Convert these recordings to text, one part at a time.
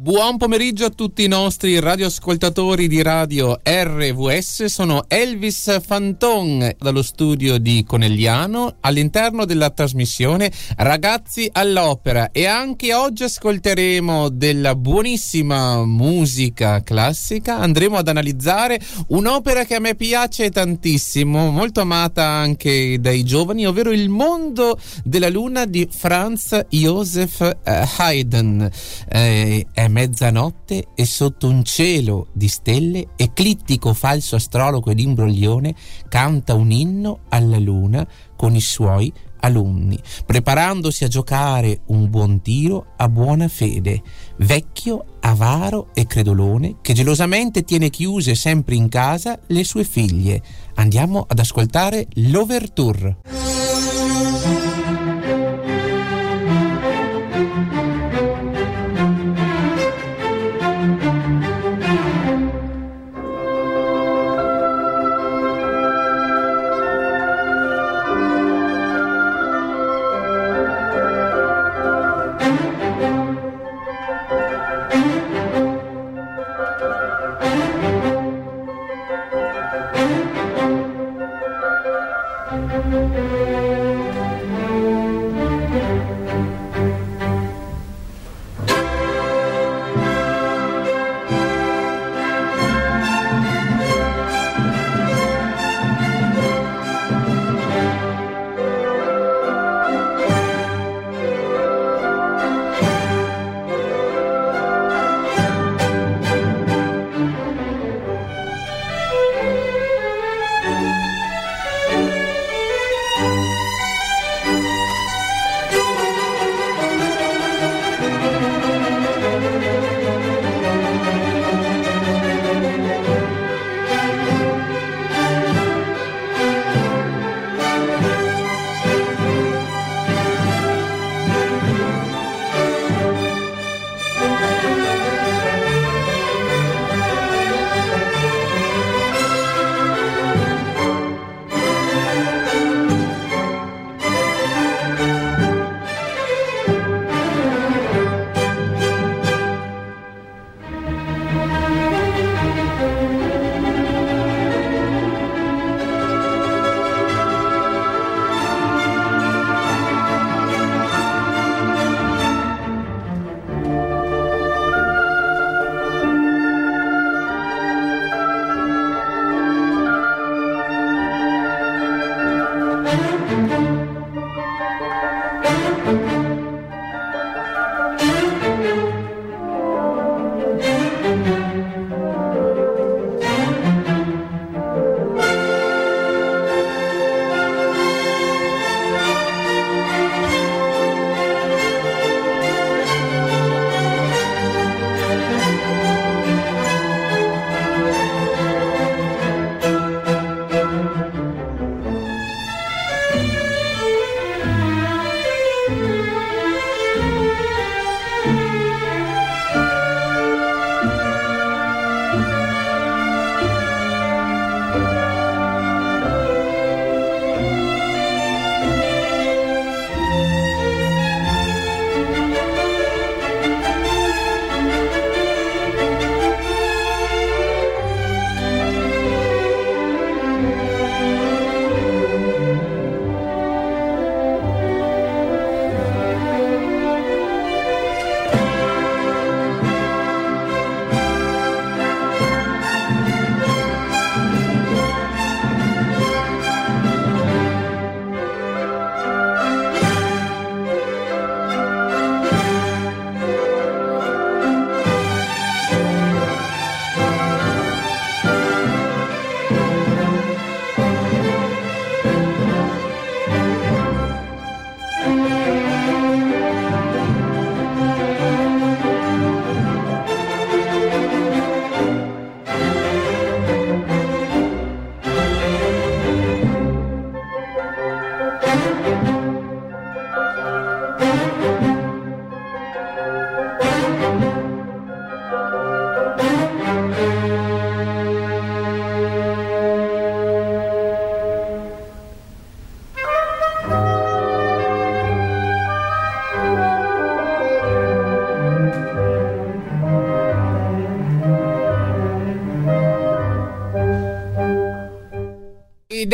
Buon pomeriggio a tutti i nostri radioascoltatori di radio RVS. Sono Elvis Fanton dallo studio di Conegliano all'interno della trasmissione Ragazzi all'Opera e anche oggi ascolteremo della buonissima musica classica. Andremo ad analizzare un'opera che a me piace tantissimo, molto amata anche dai giovani, ovvero Il mondo della luna di Franz Joseph eh, Haydn. Eh, è mezzanotte e sotto un cielo di stelle, eclittico falso astrologo ed imbroglione canta un inno alla luna con i suoi alunni, preparandosi a giocare un buon tiro a buona fede, vecchio, avaro e credolone che gelosamente tiene chiuse sempre in casa le sue figlie. Andiamo ad ascoltare l'Overture.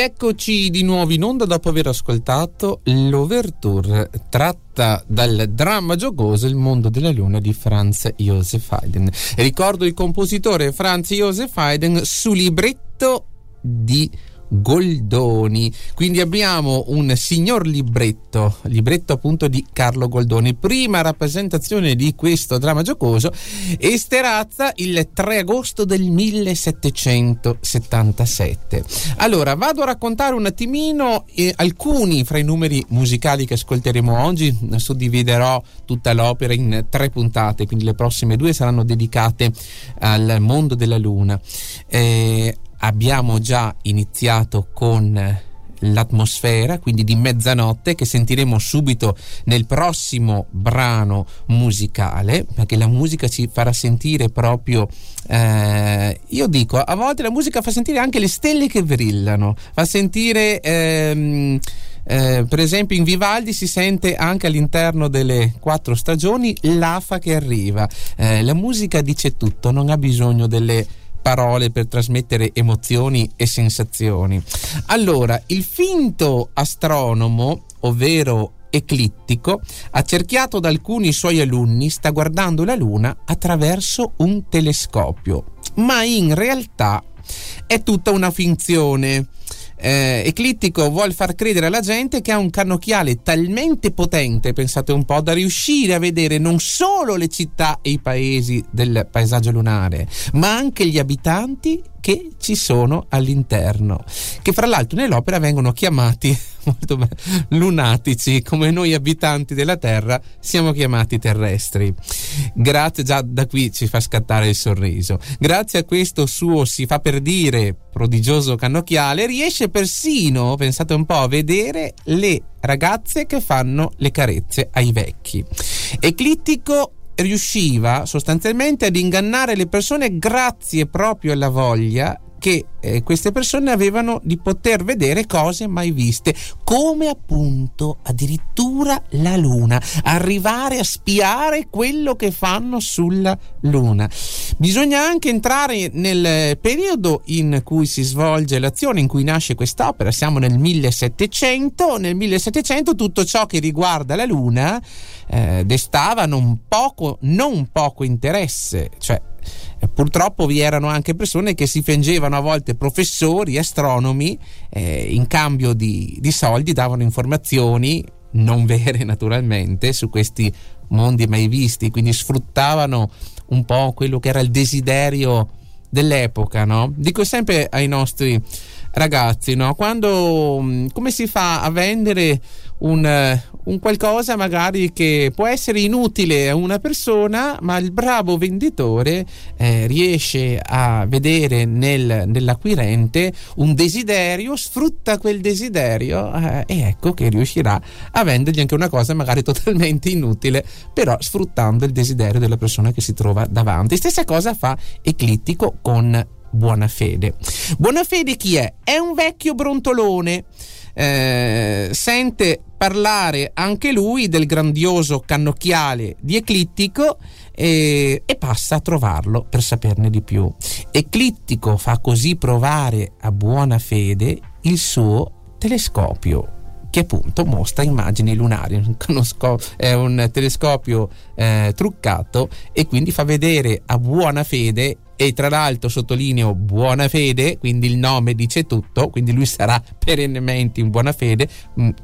Eccoci di nuovo in onda dopo aver ascoltato l'Overture tratta dal dramma giocoso Il mondo della luna di Franz Josef Haydn. Ricordo il compositore Franz Josef Haydn su libretto di Goldoni. Quindi abbiamo un signor libretto, libretto appunto di Carlo Goldoni, prima rappresentazione di questo dramma giocoso, Esterazza il 3 agosto del 1777. Allora, vado a raccontare un attimino eh, alcuni fra i numeri musicali che ascolteremo oggi, suddividerò tutta l'opera in tre puntate, quindi le prossime due saranno dedicate al mondo della luna. Eh, abbiamo già iniziato con l'atmosfera, quindi di mezzanotte, che sentiremo subito nel prossimo brano musicale, perché la musica ci farà sentire proprio, eh, io dico, a volte la musica fa sentire anche le stelle che brillano, fa sentire... Ehm, eh, per esempio in Vivaldi si sente anche all'interno delle quattro stagioni l'afa che arriva. Eh, la musica dice tutto, non ha bisogno delle parole per trasmettere emozioni e sensazioni. Allora, il finto astronomo, ovvero eclittico, accerchiato da alcuni suoi alunni, sta guardando la Luna attraverso un telescopio, ma in realtà è tutta una finzione eh, eclittico vuole far credere alla gente che ha un cannocchiale talmente potente, pensate un po', da riuscire a vedere non solo le città e i paesi del paesaggio lunare, ma anche gli abitanti che ci sono all'interno, che fra l'altro nell'opera vengono chiamati molto bene, lunatici, come noi abitanti della Terra siamo chiamati terrestri. Grazie, già da qui ci fa scattare il sorriso. Grazie a questo suo si fa per dire prodigioso cannocchiale, riesce persino, pensate un po', a vedere le ragazze che fanno le carezze ai vecchi. Eclittico riusciva sostanzialmente ad ingannare le persone grazie proprio alla voglia che eh, queste persone avevano di poter vedere cose mai viste, come appunto addirittura la luna, arrivare a spiare quello che fanno sulla luna. Bisogna anche entrare nel periodo in cui si svolge l'azione, in cui nasce quest'opera, siamo nel 1700, nel 1700 tutto ciò che riguarda la luna eh, destava non poco, non poco interesse, cioè eh, purtroppo vi erano anche persone che si fingevano a volte professori, astronomi, eh, in cambio di, di soldi davano informazioni non vere naturalmente su questi mondi mai visti, quindi sfruttavano un po' quello che era il desiderio dell'epoca, no? Dico sempre ai nostri ragazzi, no? Quando mm, come si fa a vendere un, eh, un, qualcosa magari che può essere inutile a una persona, ma il bravo venditore eh, riesce a vedere nel, nell'acquirente un desiderio, sfrutta quel desiderio eh, e ecco che riuscirà a vendergli anche una cosa magari totalmente inutile, però sfruttando il desiderio della persona che si trova davanti. Stessa cosa fa Eclittico con Buona Fede. Buona Fede chi è? È un vecchio brontolone eh, sente parlare anche lui del grandioso cannocchiale di Eclittico e, e, passa a trovarlo per saperne di più. Eclittico fa così provare a buona fede il suo telescopio che appunto mostra immagini lunari, è un telescopio eh, truccato e quindi fa vedere a buona fede e tra l'altro sottolineo buona fede, quindi il nome dice tutto, quindi lui sarà perennemente in buona fede,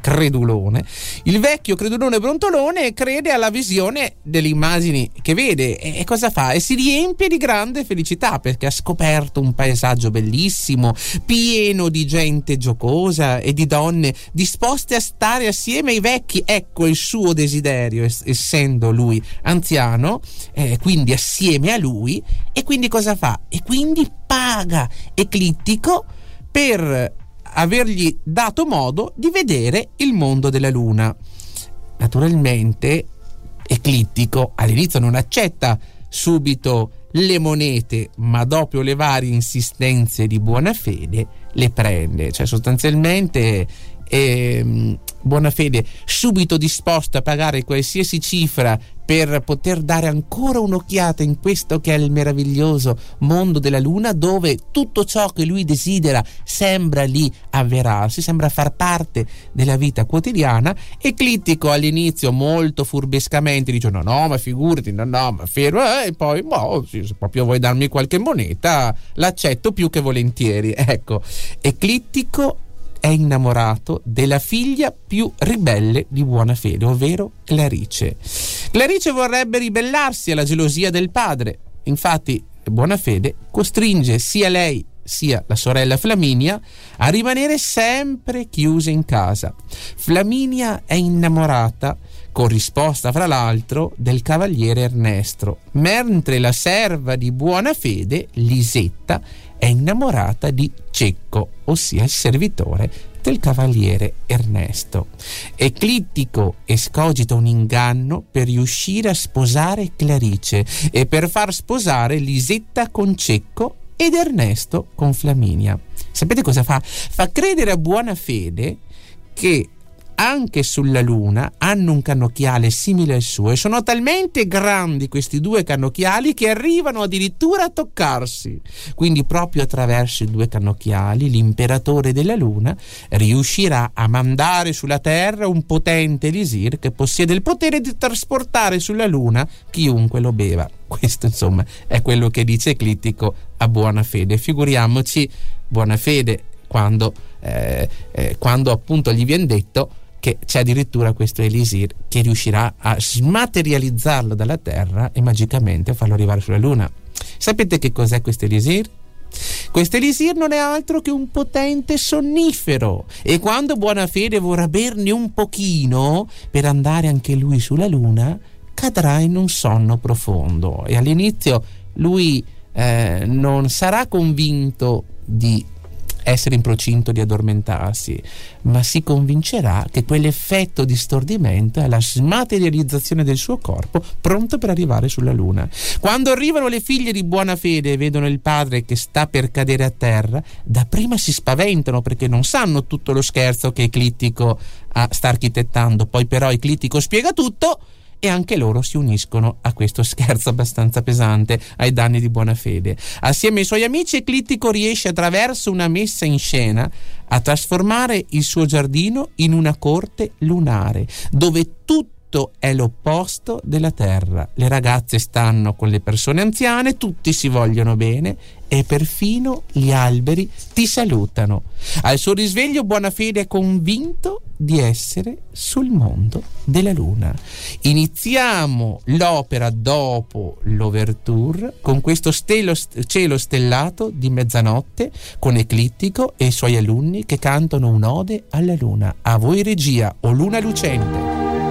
credulone. Il vecchio credulone brontolone crede alla visione delle immagini che vede e cosa fa? E si riempie di grande felicità perché ha scoperto un paesaggio bellissimo, pieno di gente giocosa e di donne disposte a stare assieme ai vecchi. Ecco il suo desiderio, essendo lui anziano, eh, quindi assieme a lui e quindi cosa cosa fa? E quindi paga Eclittico per avergli dato modo di vedere il mondo della Luna. Naturalmente Eclittico all'inizio non accetta subito le monete, ma dopo le varie insistenze di buona fede le prende, cioè sostanzialmente eh, buona fede subito disposto a pagare qualsiasi cifra per poter dare ancora un'occhiata in questo che è il meraviglioso mondo della luna dove tutto ciò che lui desidera sembra lì avverarsi, sembra far parte della vita quotidiana. E Clitico all'inizio molto furbescamente dice no no ma figurati no no ma fermo eh, e poi boh, se proprio vuoi darmi qualche moneta l'accetto più che volentieri ecco. E è innamorato della figlia più ribelle di buona fede, ovvero Clarice. Clarice vorrebbe ribellarsi alla gelosia del padre, infatti buona fede costringe sia lei sia la sorella Flaminia a rimanere sempre chiuse in casa. Flaminia è innamorata corrisposta fra l'altro del cavaliere Ernesto, mentre la serva di buona fede, Lisetta, è innamorata di Cecco, ossia il servitore del cavaliere Ernesto. Eclittico escogita un inganno per riuscire a sposare Clarice e per far sposare Lisetta con Cecco ed Ernesto con Flaminia. Sapete cosa fa? Fa credere a buona fede che anche sulla Luna hanno un cannocchiale simile al suo e sono talmente grandi questi due cannocchiali che arrivano addirittura a toccarsi. Quindi proprio attraverso i due cannocchiali l'imperatore della Luna riuscirà a mandare sulla Terra un potente elisir che possiede il potere di trasportare sulla Luna chiunque lo beva. Questo insomma è quello che dice Eclittico a buona fede. Figuriamoci buona fede quando, eh, eh, quando appunto gli viene detto che c'è addirittura questo Elisir che riuscirà a smaterializzarlo dalla Terra e magicamente farlo arrivare sulla Luna. Sapete che cos'è questo Elisir? Questo elisir non è altro che un potente sonnifero e quando buona fede vorrà berne un pochino per andare anche lui sulla luna, cadrà in un sonno profondo e all'inizio lui eh, non sarà convinto di essere in procinto di addormentarsi, ma si convincerà che quell'effetto di stordimento è la smaterializzazione del suo corpo pronto per arrivare sulla luna. Quando arrivano le figlie di buona fede e vedono il padre che sta per cadere a terra, dapprima si spaventano perché non sanno tutto lo scherzo che Eclittico sta architettando, poi però Eclittico spiega tutto e anche loro si uniscono a questo scherzo abbastanza pesante ai danni di buona fede. Assieme ai suoi amici Eclittico riesce attraverso una messa in scena a trasformare il suo giardino in una corte lunare, dove tutto è l'opposto della terra. Le ragazze stanno con le persone anziane, tutti si vogliono bene e perfino gli alberi ti salutano. Al suo risveglio Buonafede è convinto di essere sul mondo della luna. Iniziamo l'opera dopo l'ouverture con questo stelo, cielo stellato di mezzanotte con Eclittico e i suoi alunni che cantano un'ode alla luna. A voi regia o luna lucente.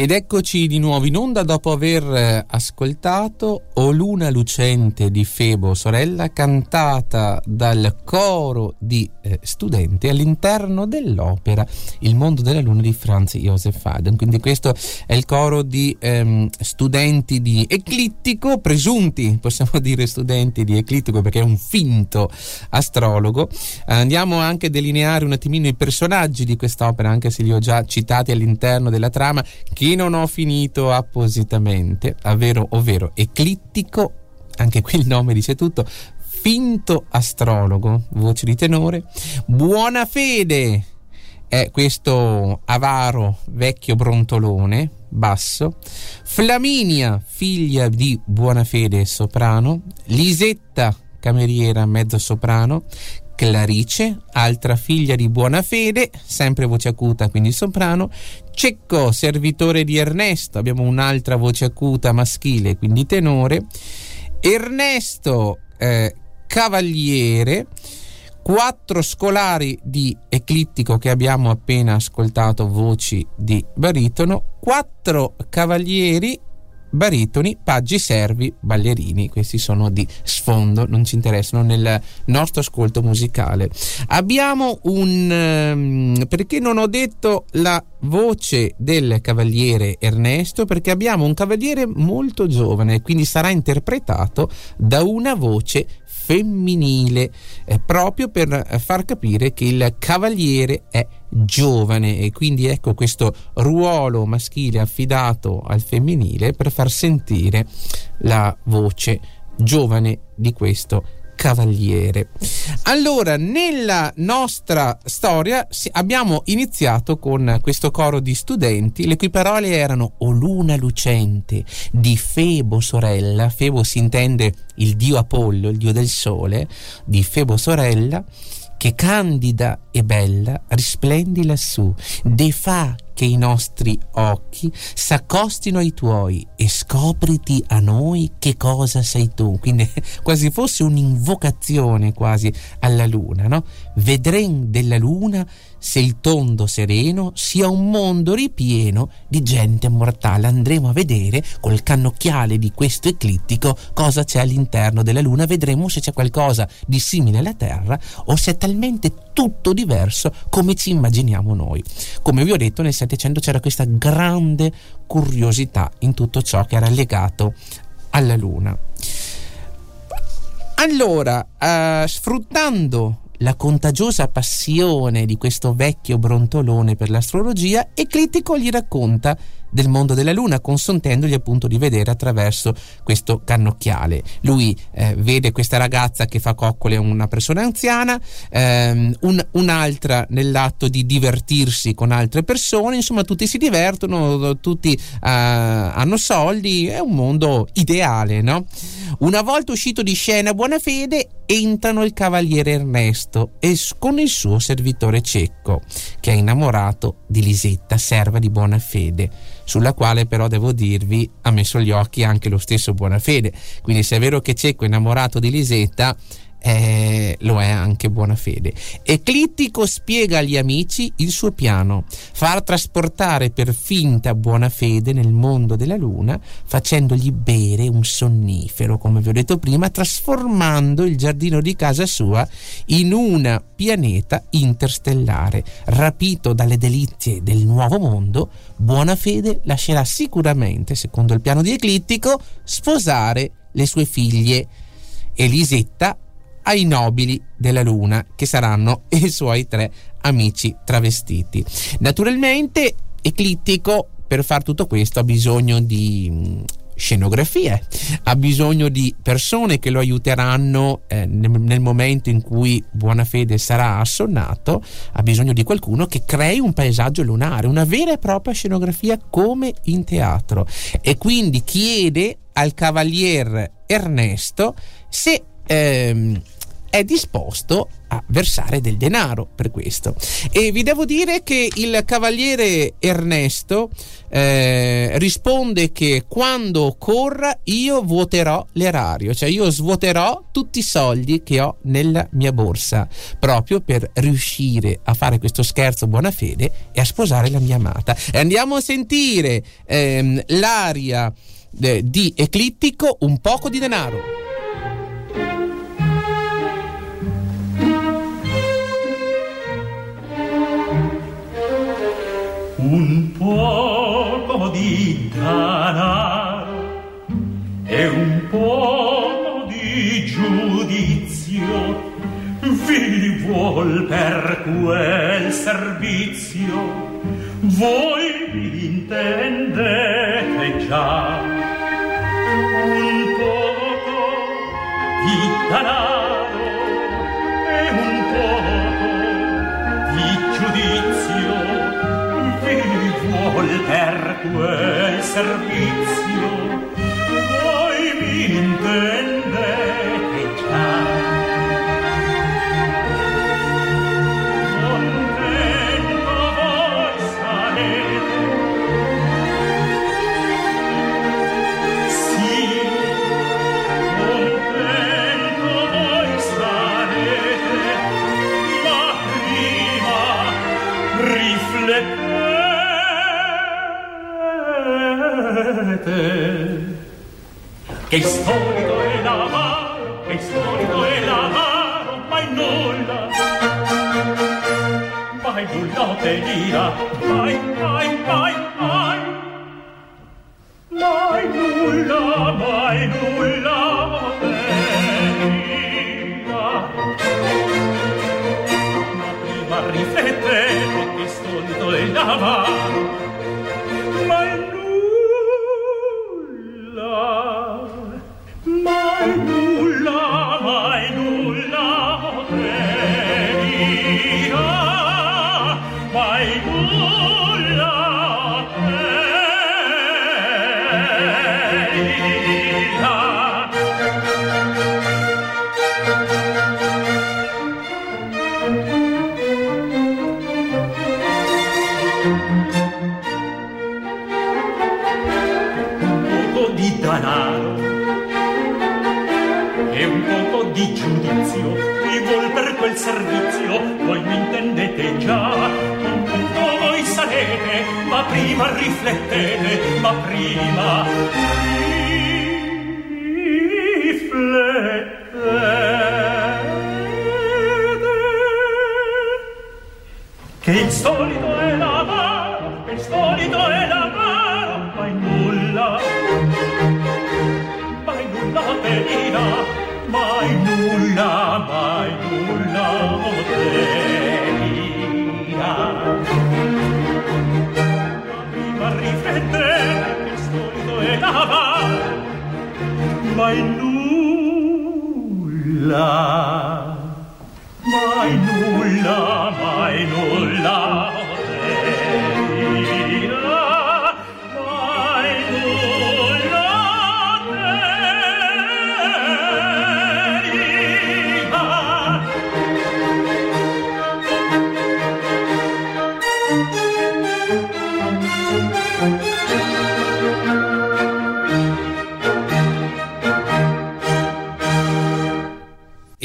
Ed eccoci di nuovo in onda dopo aver eh, ascoltato O Luna Lucente di Febo Sorella cantata dal coro di eh, studenti all'interno dell'opera Il mondo della luna di Franz Josef Haydn. Quindi questo è il coro di ehm, studenti di Eclittico, presunti possiamo dire studenti di Eclittico perché è un finto astrologo. Andiamo anche a delineare un attimino i personaggi di quest'opera anche se li ho già citati all'interno della trama che non ho finito appositamente, ovvero, ovvero eclittico, anche qui il nome dice tutto, finto astrologo, voce di tenore, buona fede, è questo avaro vecchio brontolone, basso, Flaminia, figlia di buona fede soprano, Lisetta, cameriera mezzo soprano, Clarice, altra figlia di buona fede, sempre voce acuta, quindi soprano, Cecco, servitore di Ernesto, abbiamo un'altra voce acuta maschile, quindi tenore, Ernesto, eh, cavaliere, quattro scolari di eclittico che abbiamo appena ascoltato voci di baritono, quattro cavalieri baritoni, paggi, servi, ballerini, questi sono di sfondo, non ci interessano nel nostro ascolto musicale. Abbiamo un... Um, perché non ho detto la voce del cavaliere Ernesto? Perché abbiamo un cavaliere molto giovane, quindi sarà interpretato da una voce femminile, eh, proprio per far capire che il cavaliere è giovane e quindi ecco questo ruolo maschile affidato al femminile per far sentire la voce giovane di questo cavaliere. Allora, nella nostra storia abbiamo iniziato con questo coro di studenti, le cui parole erano O luna lucente di Febo sorella, Febo si intende il dio Apollo, il dio del sole, di Febo sorella, che candida e bella risplendi lassù, defà che i nostri occhi s'accostino ai tuoi e scopriti a noi che cosa sei tu. Quindi quasi fosse un'invocazione quasi alla luna, no? Vedrem della luna se il tondo sereno sia un mondo ripieno di gente mortale. Andremo a vedere col cannocchiale di questo eclittico cosa c'è all'interno della Luna, vedremo se c'è qualcosa di simile alla Terra o se è talmente tutto diverso come ci immaginiamo noi. Come vi ho detto, nel Settecento c'era questa grande curiosità in tutto ciò che era legato alla Luna. Allora, uh, sfruttando la contagiosa passione di questo vecchio brontolone per l'astrologia, Eclittico gli racconta del mondo della luna, consentendogli appunto di vedere attraverso questo cannocchiale. Lui eh, vede questa ragazza che fa coccole a una persona anziana, ehm, un, un'altra nell'atto di divertirsi con altre persone, insomma tutti si divertono, tutti eh, hanno soldi, è un mondo ideale, no? Una volta uscito di scena buona fede, entrano il cavaliere Ernesto e con il suo servitore cecco, che è innamorato di Lisetta, serva di buona fede sulla quale però devo dirvi ha messo gli occhi anche lo stesso Buonafede. Quindi se è vero che Cecco è innamorato di Lisetta, eh, lo è anche buona fede. Eclittico spiega agli amici il suo piano, far trasportare per finta buona fede nel mondo della luna, facendogli bere un sonnifero, come vi ho detto prima, trasformando il giardino di casa sua in un pianeta interstellare. Rapito dalle delizie del nuovo mondo, buona fede lascerà sicuramente, secondo il piano di Eclittico, sposare le sue figlie. Elisetta ai nobili della luna, che saranno i suoi tre amici travestiti. Naturalmente, Eclittico per fare tutto questo ha bisogno di mm, scenografie, ha bisogno di persone che lo aiuteranno eh, nel, nel, momento in cui buona fede sarà assonnato, ha bisogno di qualcuno che crei un paesaggio lunare, una vera e propria scenografia come in teatro e quindi chiede al cavalier Ernesto se ehm, è disposto a versare del denaro per questo. E vi devo dire che il cavaliere Ernesto eh, risponde che quando corra io vuoterò l'erario, cioè io svuoterò tutti i soldi che ho nella mia borsa, proprio per riuscire a fare questo scherzo buona fede e a sposare la mia amata. E andiamo a sentire ehm, l'aria eh, di Eclittico, un poco di denaro. Un poco di danaro e un po' di giudizio vi vuol per quel servizio. Voi intendete già un poco di danaro vuol per quel servizio voi mi intendete che storico è l'amaro che storico è l'amaro mai nulla mai nulla te dirà mai mai mai mai mai nulla mai nulla te dirà ma prima riflettete che storico è l'amaro giudizio mi vuol per quel servizio voi mi intendete già. Un punto voi sarete ma prima riflettete ma prima riflettete. Che il solito è l'amaro, che il solito è l'amaro, mai nulla, mai nulla te mai nulla, mai nulla te dirà. Prima riflettete che solito è l'amaro, mai nulla. Mai nulla, mai nulla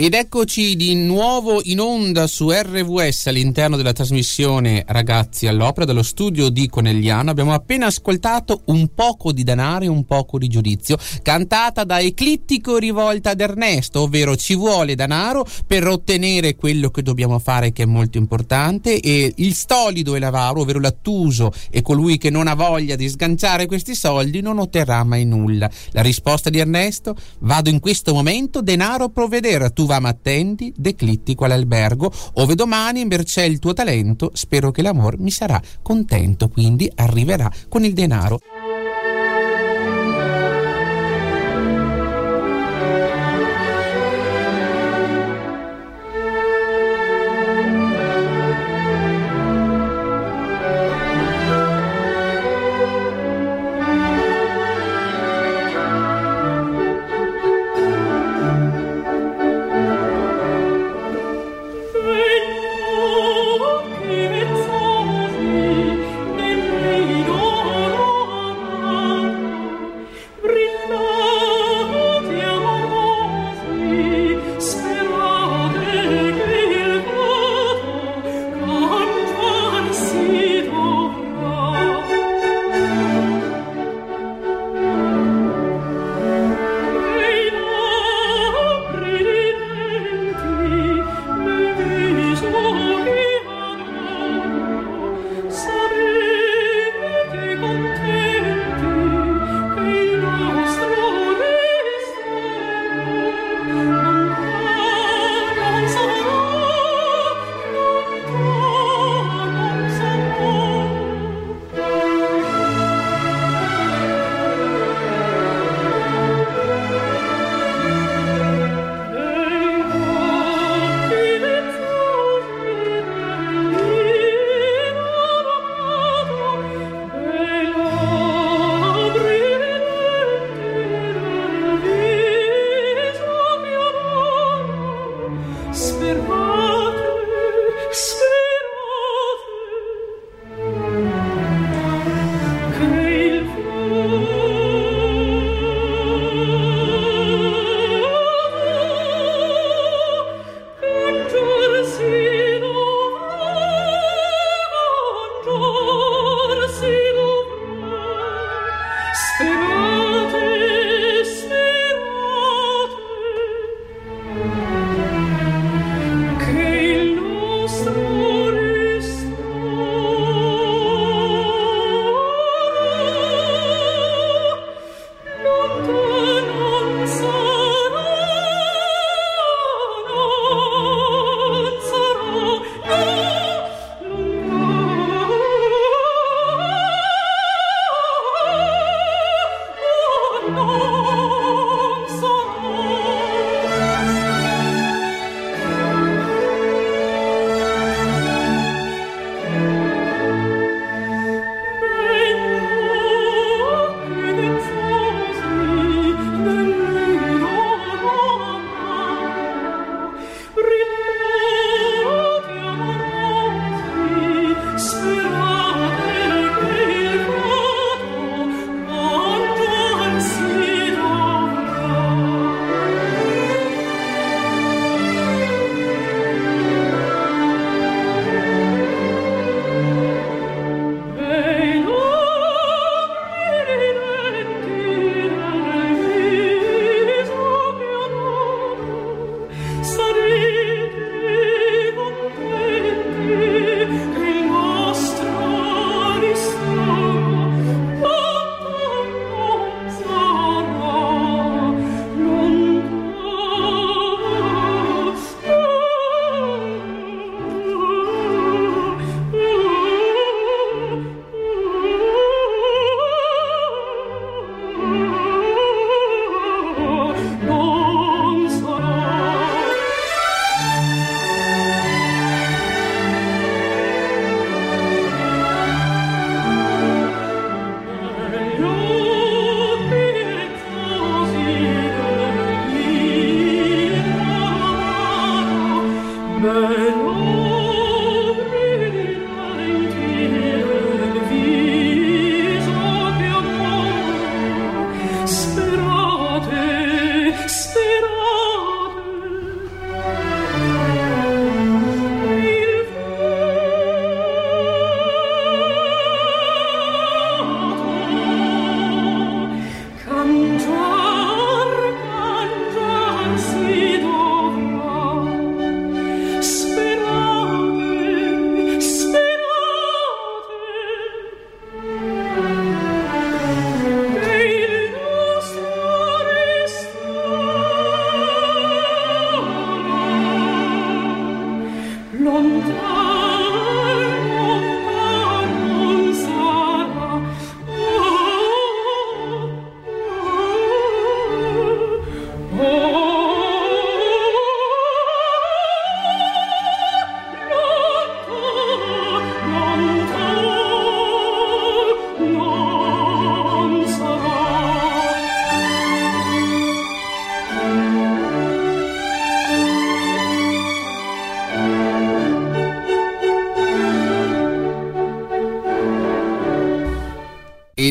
Ed eccoci di nuovo in onda su RVS all'interno della trasmissione Ragazzi all'opera dello studio di Conegliano. Abbiamo appena ascoltato un poco di denaro e un poco di giudizio, cantata da Eclittico rivolta ad Ernesto, ovvero ci vuole denaro per ottenere quello che dobbiamo fare che è molto importante e il stolido e l'avaro, ovvero l'attuso e colui che non ha voglia di sganciare questi soldi non otterrà mai nulla. La risposta di Ernesto? Vado in questo momento, denaro provvedere, tu va m'attendi, declittico all'albergo, ove domani mercè il tuo talento, spero che l'amor mi sarà contento, quindi arriverà con il denaro.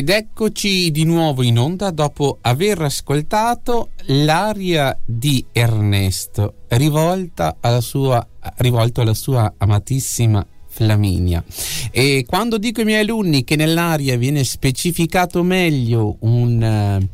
Ed eccoci di nuovo in onda dopo aver ascoltato l'aria di Ernesto rivolta alla sua, rivolto alla sua amatissima Flaminia. E quando dico ai miei alunni che nell'aria viene specificato meglio un...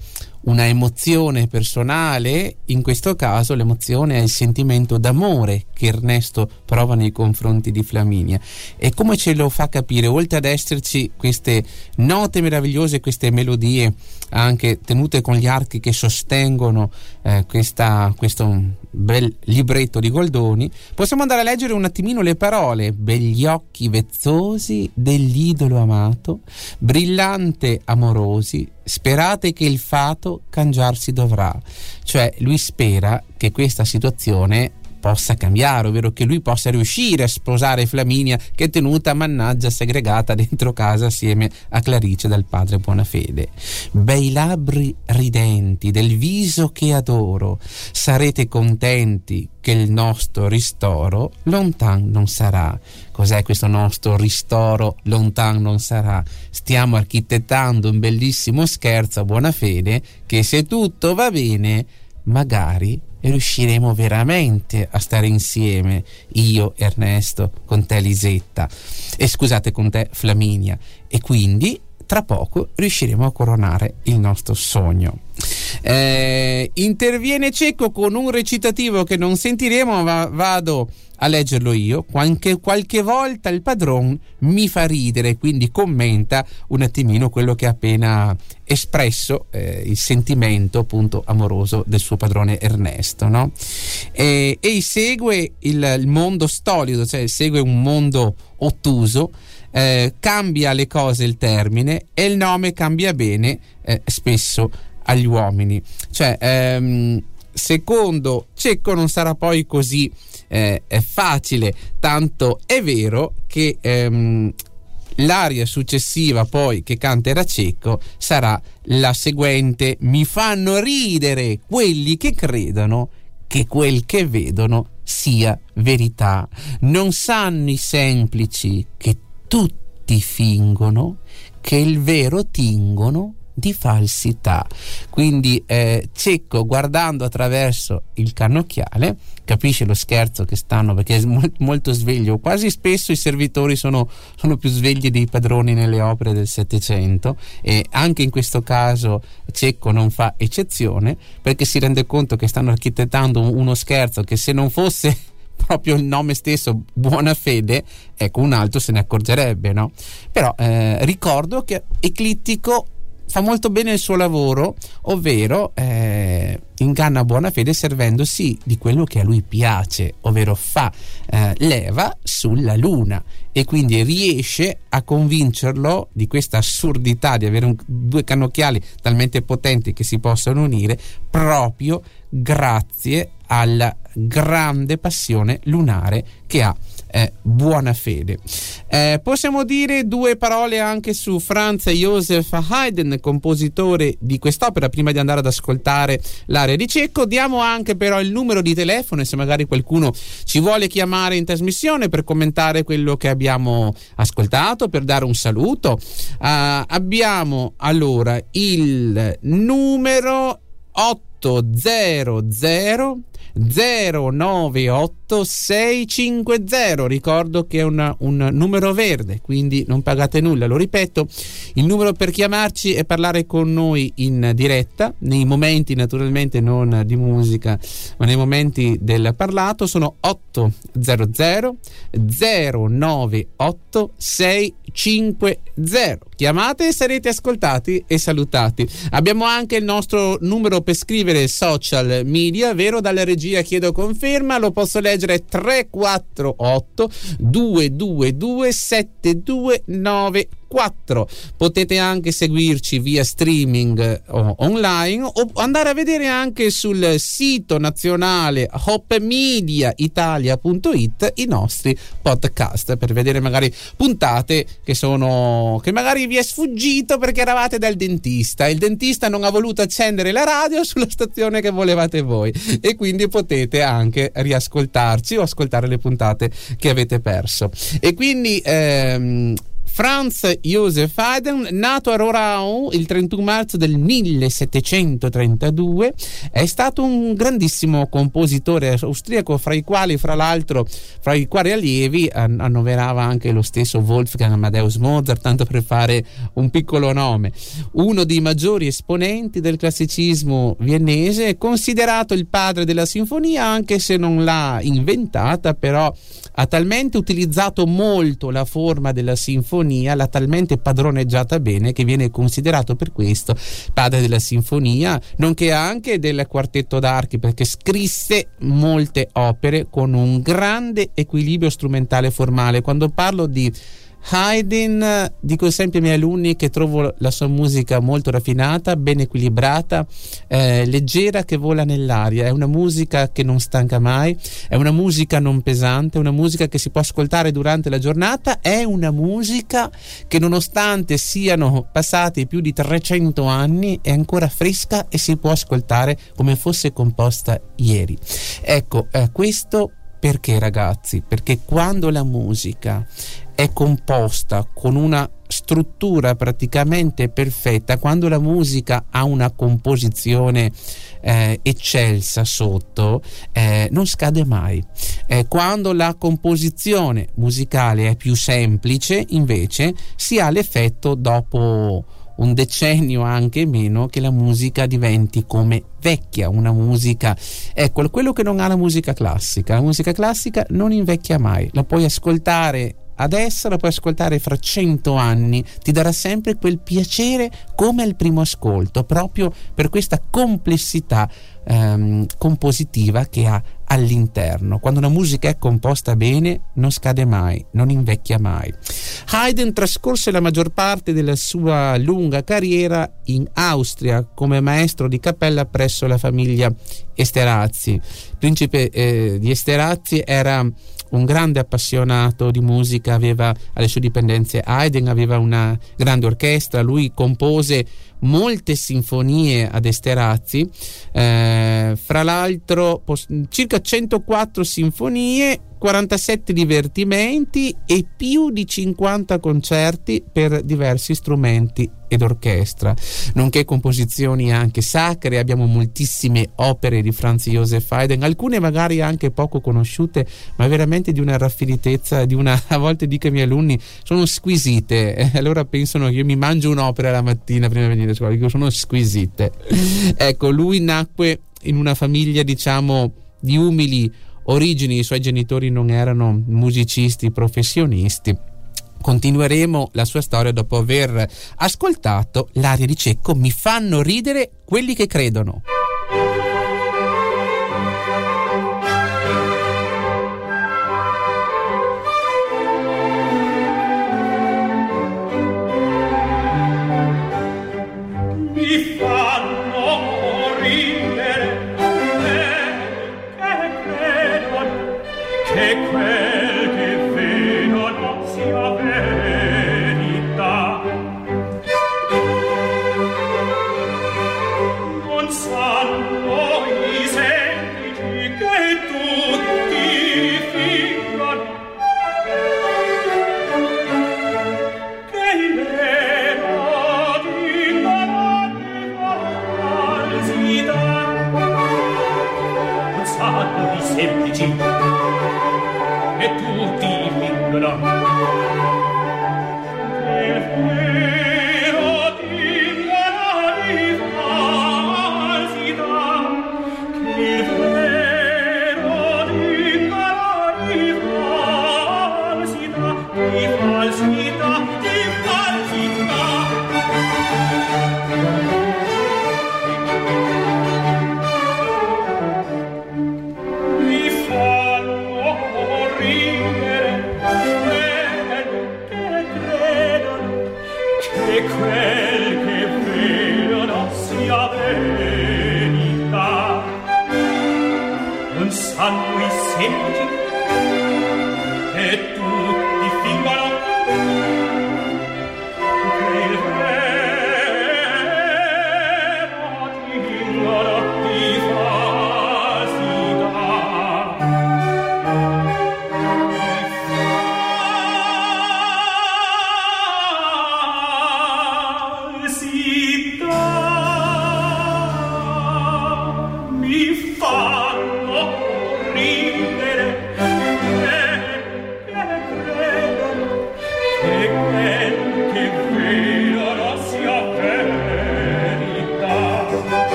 Una emozione personale, in questo caso l'emozione è il sentimento d'amore che Ernesto prova nei confronti di Flaminia. E come ce lo fa capire, oltre ad esserci queste note meravigliose, queste melodie anche tenute con gli archi che sostengono eh, questa, questo bel libretto di Goldoni, possiamo andare a leggere un attimino le parole. Begli occhi vezzosi dell'idolo amato, brillante amorosi, sperate che il fato cangiarsi dovrà. Cioè lui spera che questa situazione possa cambiare, ovvero che lui possa riuscire a sposare Flaminia che è tenuta mannaggia segregata dentro casa assieme a Clarice dal padre Buonafede. Bei labbri ridenti del viso che adoro, sarete contenti che il nostro ristoro lontan non sarà. Cos'è questo nostro ristoro lontan non sarà? Stiamo architettando un bellissimo scherzo a buona fede che se tutto va bene magari riusciremo veramente a stare insieme, io Ernesto, con te Lisetta, e scusate con te Flaminia, e quindi tra poco riusciremo a coronare il nostro sogno. Eh, interviene Cecco con un recitativo che non sentiremo, ma vado a leggerlo io. Qualche, qualche volta il padron mi fa ridere, quindi commenta un attimino quello che ha appena espresso, eh, il sentimento appunto amoroso del suo padrone Ernesto. No? E, e segue il, il mondo stolido, cioè segue un mondo ottuso. Eh, cambia le cose il termine e il nome cambia bene eh, spesso agli uomini. Cioè, ehm, secondo Cecco non sarà poi così eh, facile, tanto è vero che ehm, l'aria successiva poi che canterà Cecco sarà la seguente. Mi fanno ridere quelli che credono che quel che vedono sia verità. Non sanno i semplici che tutti fingono che il vero tingono di falsità. Quindi eh, Cecco guardando attraverso il cannocchiale capisce lo scherzo che stanno perché è molto sveglio. Quasi spesso i servitori sono, sono più svegli dei padroni nelle opere del Settecento e anche in questo caso Cecco non fa eccezione perché si rende conto che stanno architettando uno scherzo che se non fosse proprio il nome stesso, buona fede, ecco un altro se ne accorgerebbe, no? Però eh, ricordo che Eclittico fa molto bene il suo lavoro, ovvero eh, inganna buona fede servendosi di quello che a lui piace, ovvero fa eh, leva sulla luna e quindi riesce a convincerlo di questa assurdità di avere un, due cannocchiali talmente potenti che si possono unire proprio grazie alla grande passione lunare che ha eh, buona fede. Eh, possiamo dire due parole anche su Franz Joseph Haydn, compositore di quest'opera, prima di andare ad ascoltare l'area di Cecco. Diamo anche però il numero di telefono se magari qualcuno ci vuole chiamare in trasmissione per commentare quello che abbiamo ascoltato, per dare un saluto. Uh, abbiamo allora il numero 800 098 650 ricordo che è una, un numero verde quindi non pagate nulla lo ripeto. Il numero per chiamarci e parlare con noi in diretta nei momenti naturalmente non di musica ma nei momenti del parlato. Sono 800 098 650 chiamate e sarete ascoltati e salutati. Abbiamo anche il nostro numero per scrivere social media vero? Regioni regia chiedo conferma, lo posso leggere 348 222 7294 4. Potete anche seguirci via streaming o online o andare a vedere anche sul sito nazionale hopmediaitalia.it i nostri podcast per vedere magari puntate che sono che magari vi è sfuggito perché eravate dal dentista. Il dentista non ha voluto accendere la radio sulla stazione che volevate voi. E quindi potete anche riascoltarci o ascoltare le puntate che avete perso. E quindi ehm, Franz Josef Haydn, nato a Rorau il 31 marzo del 1732, è stato un grandissimo compositore austriaco, fra i quali, fra l'altro, fra i quali allievi annoverava anche lo stesso Wolfgang Amadeus Mozart, tanto per fare un piccolo nome. Uno dei maggiori esponenti del classicismo viennese, considerato il padre della sinfonia, anche se non l'ha inventata, però ha talmente utilizzato molto la forma della sinfonia, l'ha talmente padroneggiata bene che viene considerato per questo padre della sinfonia, nonché anche del quartetto d'archi, perché scrisse molte opere con un grande equilibrio strumentale formale. Quando parlo di Haydn, dico sempre ai miei alunni che trovo la sua musica molto raffinata, ben equilibrata, eh, leggera che vola nell'aria, è una musica che non stanca mai, è una musica non pesante, è una musica che si può ascoltare durante la giornata, è una musica che nonostante siano passati più di 300 anni è ancora fresca e si può ascoltare come fosse composta ieri. Ecco, eh, questo perché ragazzi? Perché quando la musica è composta con una struttura praticamente perfetta, quando la musica ha una composizione eh, eccelsa sotto, eh, non scade mai. Eh, quando la composizione musicale è più semplice, invece, si ha l'effetto dopo un decennio anche meno che la musica diventi come vecchia, una musica ecco quello che non ha la musica classica la musica classica non invecchia mai la puoi ascoltare adesso la puoi ascoltare fra cento anni, ti darà sempre quel piacere come al primo ascolto, proprio per questa complessità ehm, compositiva che ha all'interno. Quando una musica è composta bene non scade mai, non invecchia mai. Haydn trascorse la maggior parte della sua lunga carriera in Austria come maestro di cappella presso la famiglia Esterhazy. Il principe eh, di Esterhazy era un grande appassionato di musica, aveva alle sue dipendenze Haydn, aveva una grande orchestra, lui compose molte sinfonie ad Esterhazy, eh, fra l'altro circa 104 sinfonie 47 divertimenti e più di 50 concerti per diversi strumenti ed orchestra, nonché composizioni anche sacre. Abbiamo moltissime opere di Franz Joseph Haydn, alcune magari anche poco conosciute, ma veramente di una raffinatezza, di una, a volte dico ai miei alunni, sono squisite. Allora pensano che io mi mangio un'opera la mattina prima di venire dico sono squisite. ecco, lui nacque in una famiglia, diciamo, di umili origini i suoi genitori non erano musicisti professionisti. Continueremo la sua storia dopo aver ascoltato l'aria di Cecco Mi fanno ridere quelli che credono.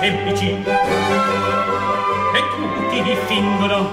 semplici. E tutti li fingono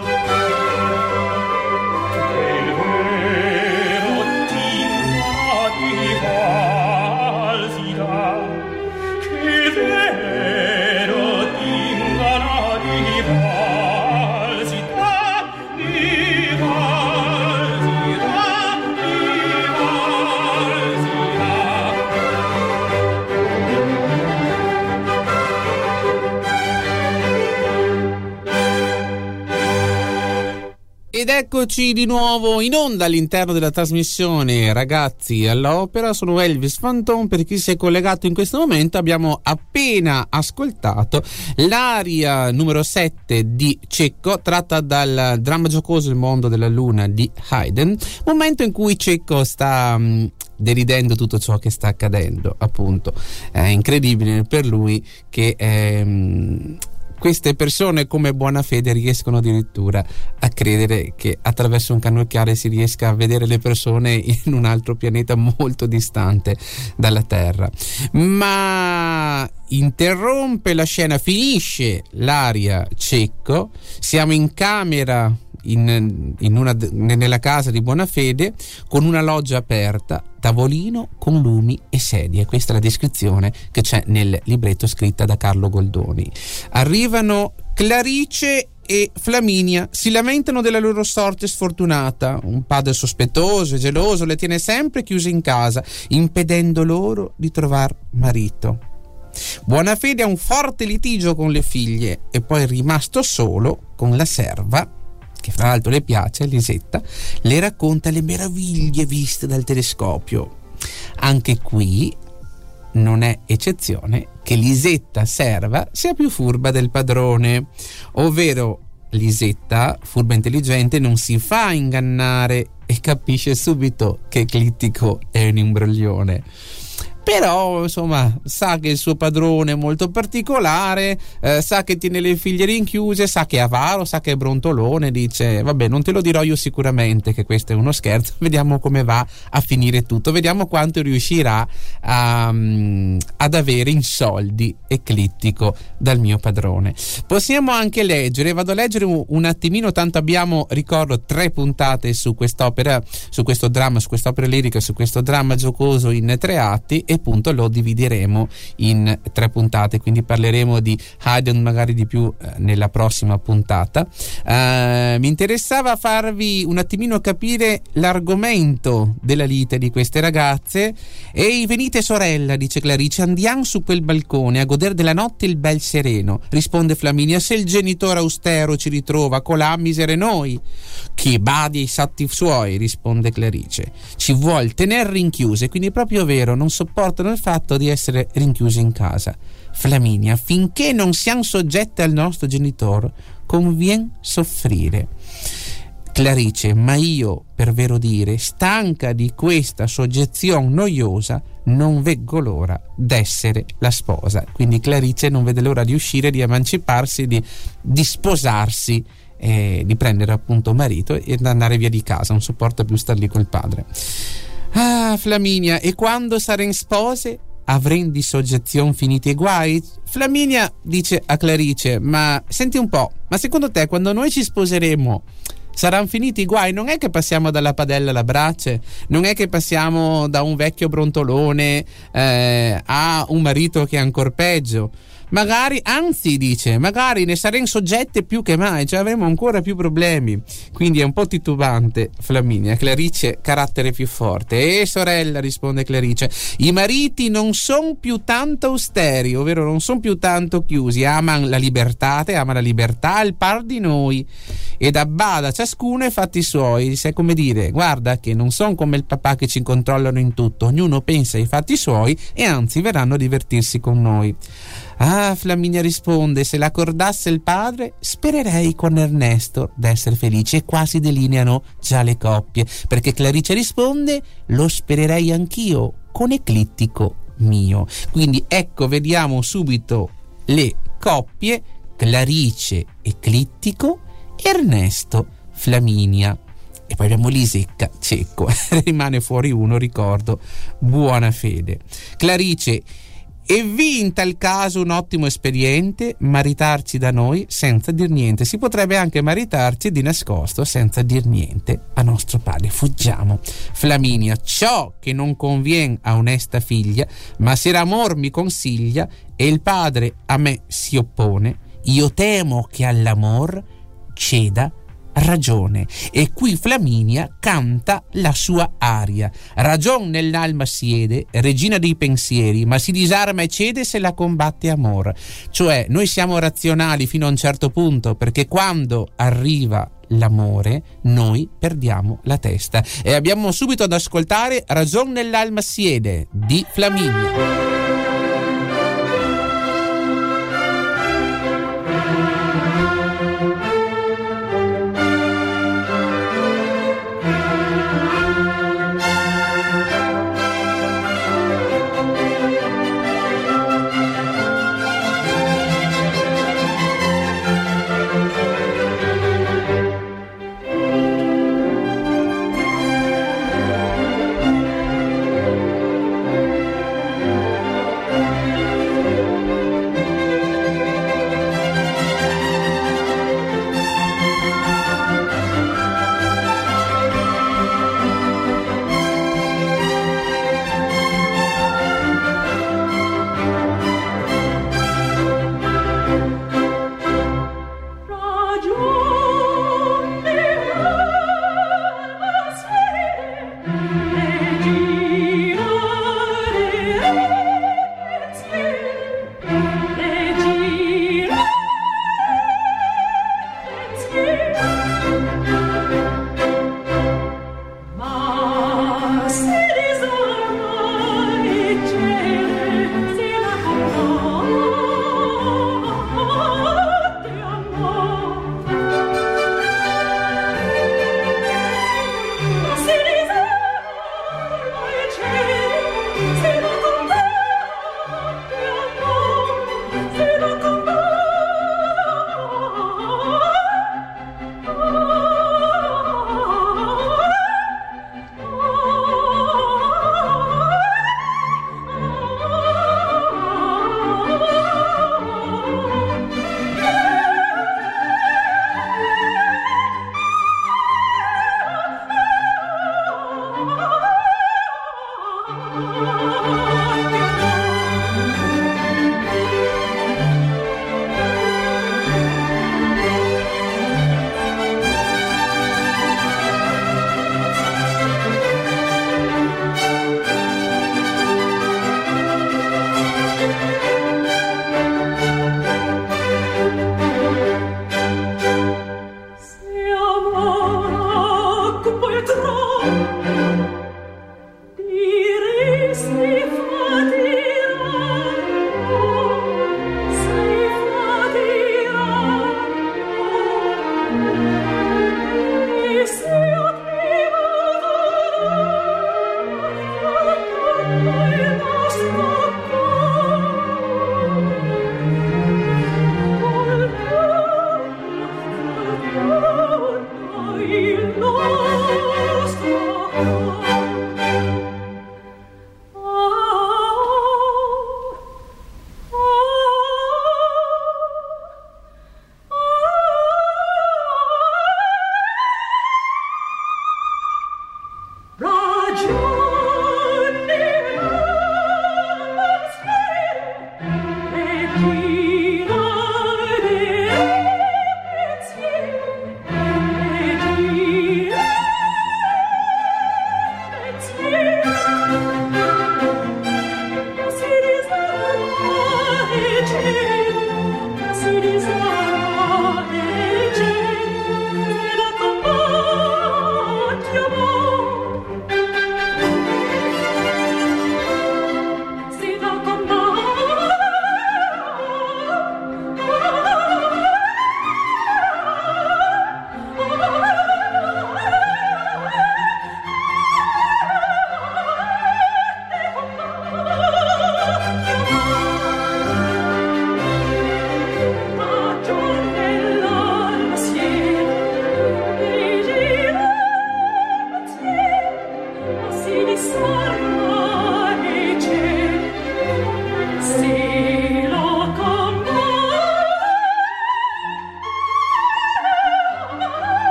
Ed eccoci di nuovo in onda all'interno della trasmissione Ragazzi all'Opera. Sono Elvis Fanton. Per chi si è collegato in questo momento, abbiamo appena ascoltato l'aria numero 7 di Cecco, tratta dal dramma giocoso Il mondo della luna di Haydn. Momento in cui Cecco sta mm, deridendo tutto ciò che sta accadendo, appunto. È incredibile per lui che. Ehm, queste persone come buona fede riescono addirittura a credere che attraverso un cannocchiale si riesca a vedere le persone in un altro pianeta molto distante dalla Terra. Ma interrompe la scena, finisce l'aria cecco, siamo in camera in, in una, nella casa di buona fede con una loggia aperta, tavolino con lumi e sedie. Questa è la descrizione che c'è nel libretto scritta da Carlo Goldoni. Arrivano Clarice e Flaminia si lamentano della loro sorte sfortunata. Un padre sospettoso e geloso le tiene sempre chiuse in casa, impedendo loro di trovare marito. Buonafede ha un forte litigio con le figlie e poi è rimasto solo con la serva che fra l'altro le piace, Lisetta, le racconta le meraviglie viste dal telescopio. Anche qui non è eccezione che Lisetta serva sia più furba del padrone, ovvero Lisetta, furba intelligente, non si fa ingannare e capisce subito che Eclittico è un imbroglione però insomma sa che il suo padrone è molto particolare, eh, sa che tiene le figlie rinchiuse, sa che è avaro, sa che è brontolone, dice vabbè non te lo dirò io sicuramente che questo è uno scherzo, vediamo come va a finire tutto, vediamo quanto riuscirà a, um, ad avere in soldi eclittico dal mio padrone. Possiamo anche leggere, vado a leggere un, un attimino, tanto abbiamo, ricordo, tre puntate su quest'opera, su questo dramma, su quest'opera lirica, su questo dramma giocoso in tre atti appunto lo divideremo in tre puntate, quindi parleremo di Haydn magari di più eh, nella prossima puntata. Uh, mi interessava farvi un attimino capire l'argomento della lite di queste ragazze. Ehi, venite sorella, dice Clarice, andiamo su quel balcone a godere della notte il bel sereno. Risponde Flaminia, se il genitore austero ci ritrova, colà misere noi. Chi badi ai satti suoi, risponde Clarice. Ci vuol tener rinchiuse, quindi è proprio vero, non sopporta sopportano il fatto di essere rinchiusi in casa. Flaminia, finché non siamo soggetti al nostro genitore, convien soffrire. Clarice, ma io, per vero dire, stanca di questa soggezione noiosa, non veggo l'ora d'essere la sposa. Quindi Clarice non vede l'ora di uscire, di emanciparsi, di, di sposarsi, eh, di prendere appunto marito e andare via di casa, non sopporta più star lì col padre. Ah, Flaminia, e quando saremo spose? Avremo di soggezione finiti i guai? Flaminia dice a Clarice, ma senti un po', ma secondo te quando noi ci sposeremo saranno finiti i guai? Non è che passiamo dalla padella alla brace, non è che passiamo da un vecchio brontolone eh, a un marito che è ancora peggio magari, anzi dice, magari ne saremo soggette più che mai, cioè avremo ancora più problemi. Quindi è un po' titubante Flaminia. Clarice, carattere più forte. E sorella, risponde Clarice, i mariti non sono più tanto austeri, ovvero non sono più tanto chiusi, amano la libertà, ama la libertà al par di noi ed abbada ciascuno ai fatti suoi. Se come dire, guarda che non sono come il papà che ci controllano in tutto, ognuno pensa ai fatti suoi e anzi verranno a divertirsi con noi. Ah, Flaminia risponde, se l'accordasse il padre, spererei con Ernesto d'essere felice e quasi delineano già le coppie, perché Clarice risponde, lo spererei anch'io con Eclittico mio. Quindi ecco, vediamo subito le coppie Clarice Eclittico, Ernesto Flaminia. E poi abbiamo Lisecca, cieco, rimane fuori uno, ricordo, buona fede. Clarice e vi in tal caso un ottimo espediente maritarci da noi senza dir niente. Si potrebbe anche maritarci di nascosto senza dir niente a nostro padre. Fuggiamo. Flaminia, ciò che non convien a onesta figlia, ma se l'amor mi consiglia e il padre a me si oppone, io temo che all'amor ceda ragione. E qui Flaminia canta la sua aria. Ragion nell'alma siede, regina dei pensieri, ma si disarma e cede se la combatte amor. Cioè, noi siamo razionali fino a un certo punto, perché quando arriva l'amore, noi perdiamo la testa. E abbiamo subito ad ascoltare Ragion nell'alma siede di Flaminia.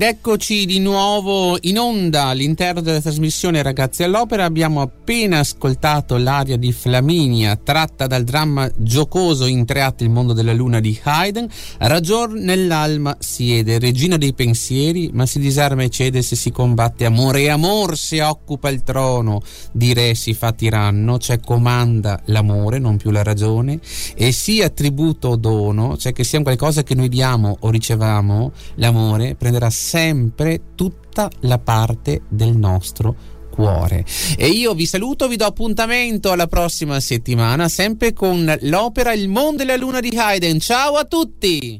Ed eccoci di nuovo in onda all'interno della trasmissione Ragazzi all'Opera. Abbiamo appena ascoltato l'aria di Flaminia tratta dal dramma giocoso in tre atti Il mondo della luna di Haydn. Ragion nell'alma siede, regina dei pensieri, ma si disarma e cede se si combatte amore e amor se occupa il trono. Di re si fa tiranno, cioè comanda l'amore, non più la ragione, e sia tributo o dono, cioè che sia qualcosa che noi diamo o riceviamo, l'amore prenderà sempre tutta la parte del nostro cuore. E io vi saluto, vi do appuntamento alla prossima settimana, sempre con l'opera Il mondo e la luna di Haydn. Ciao a tutti!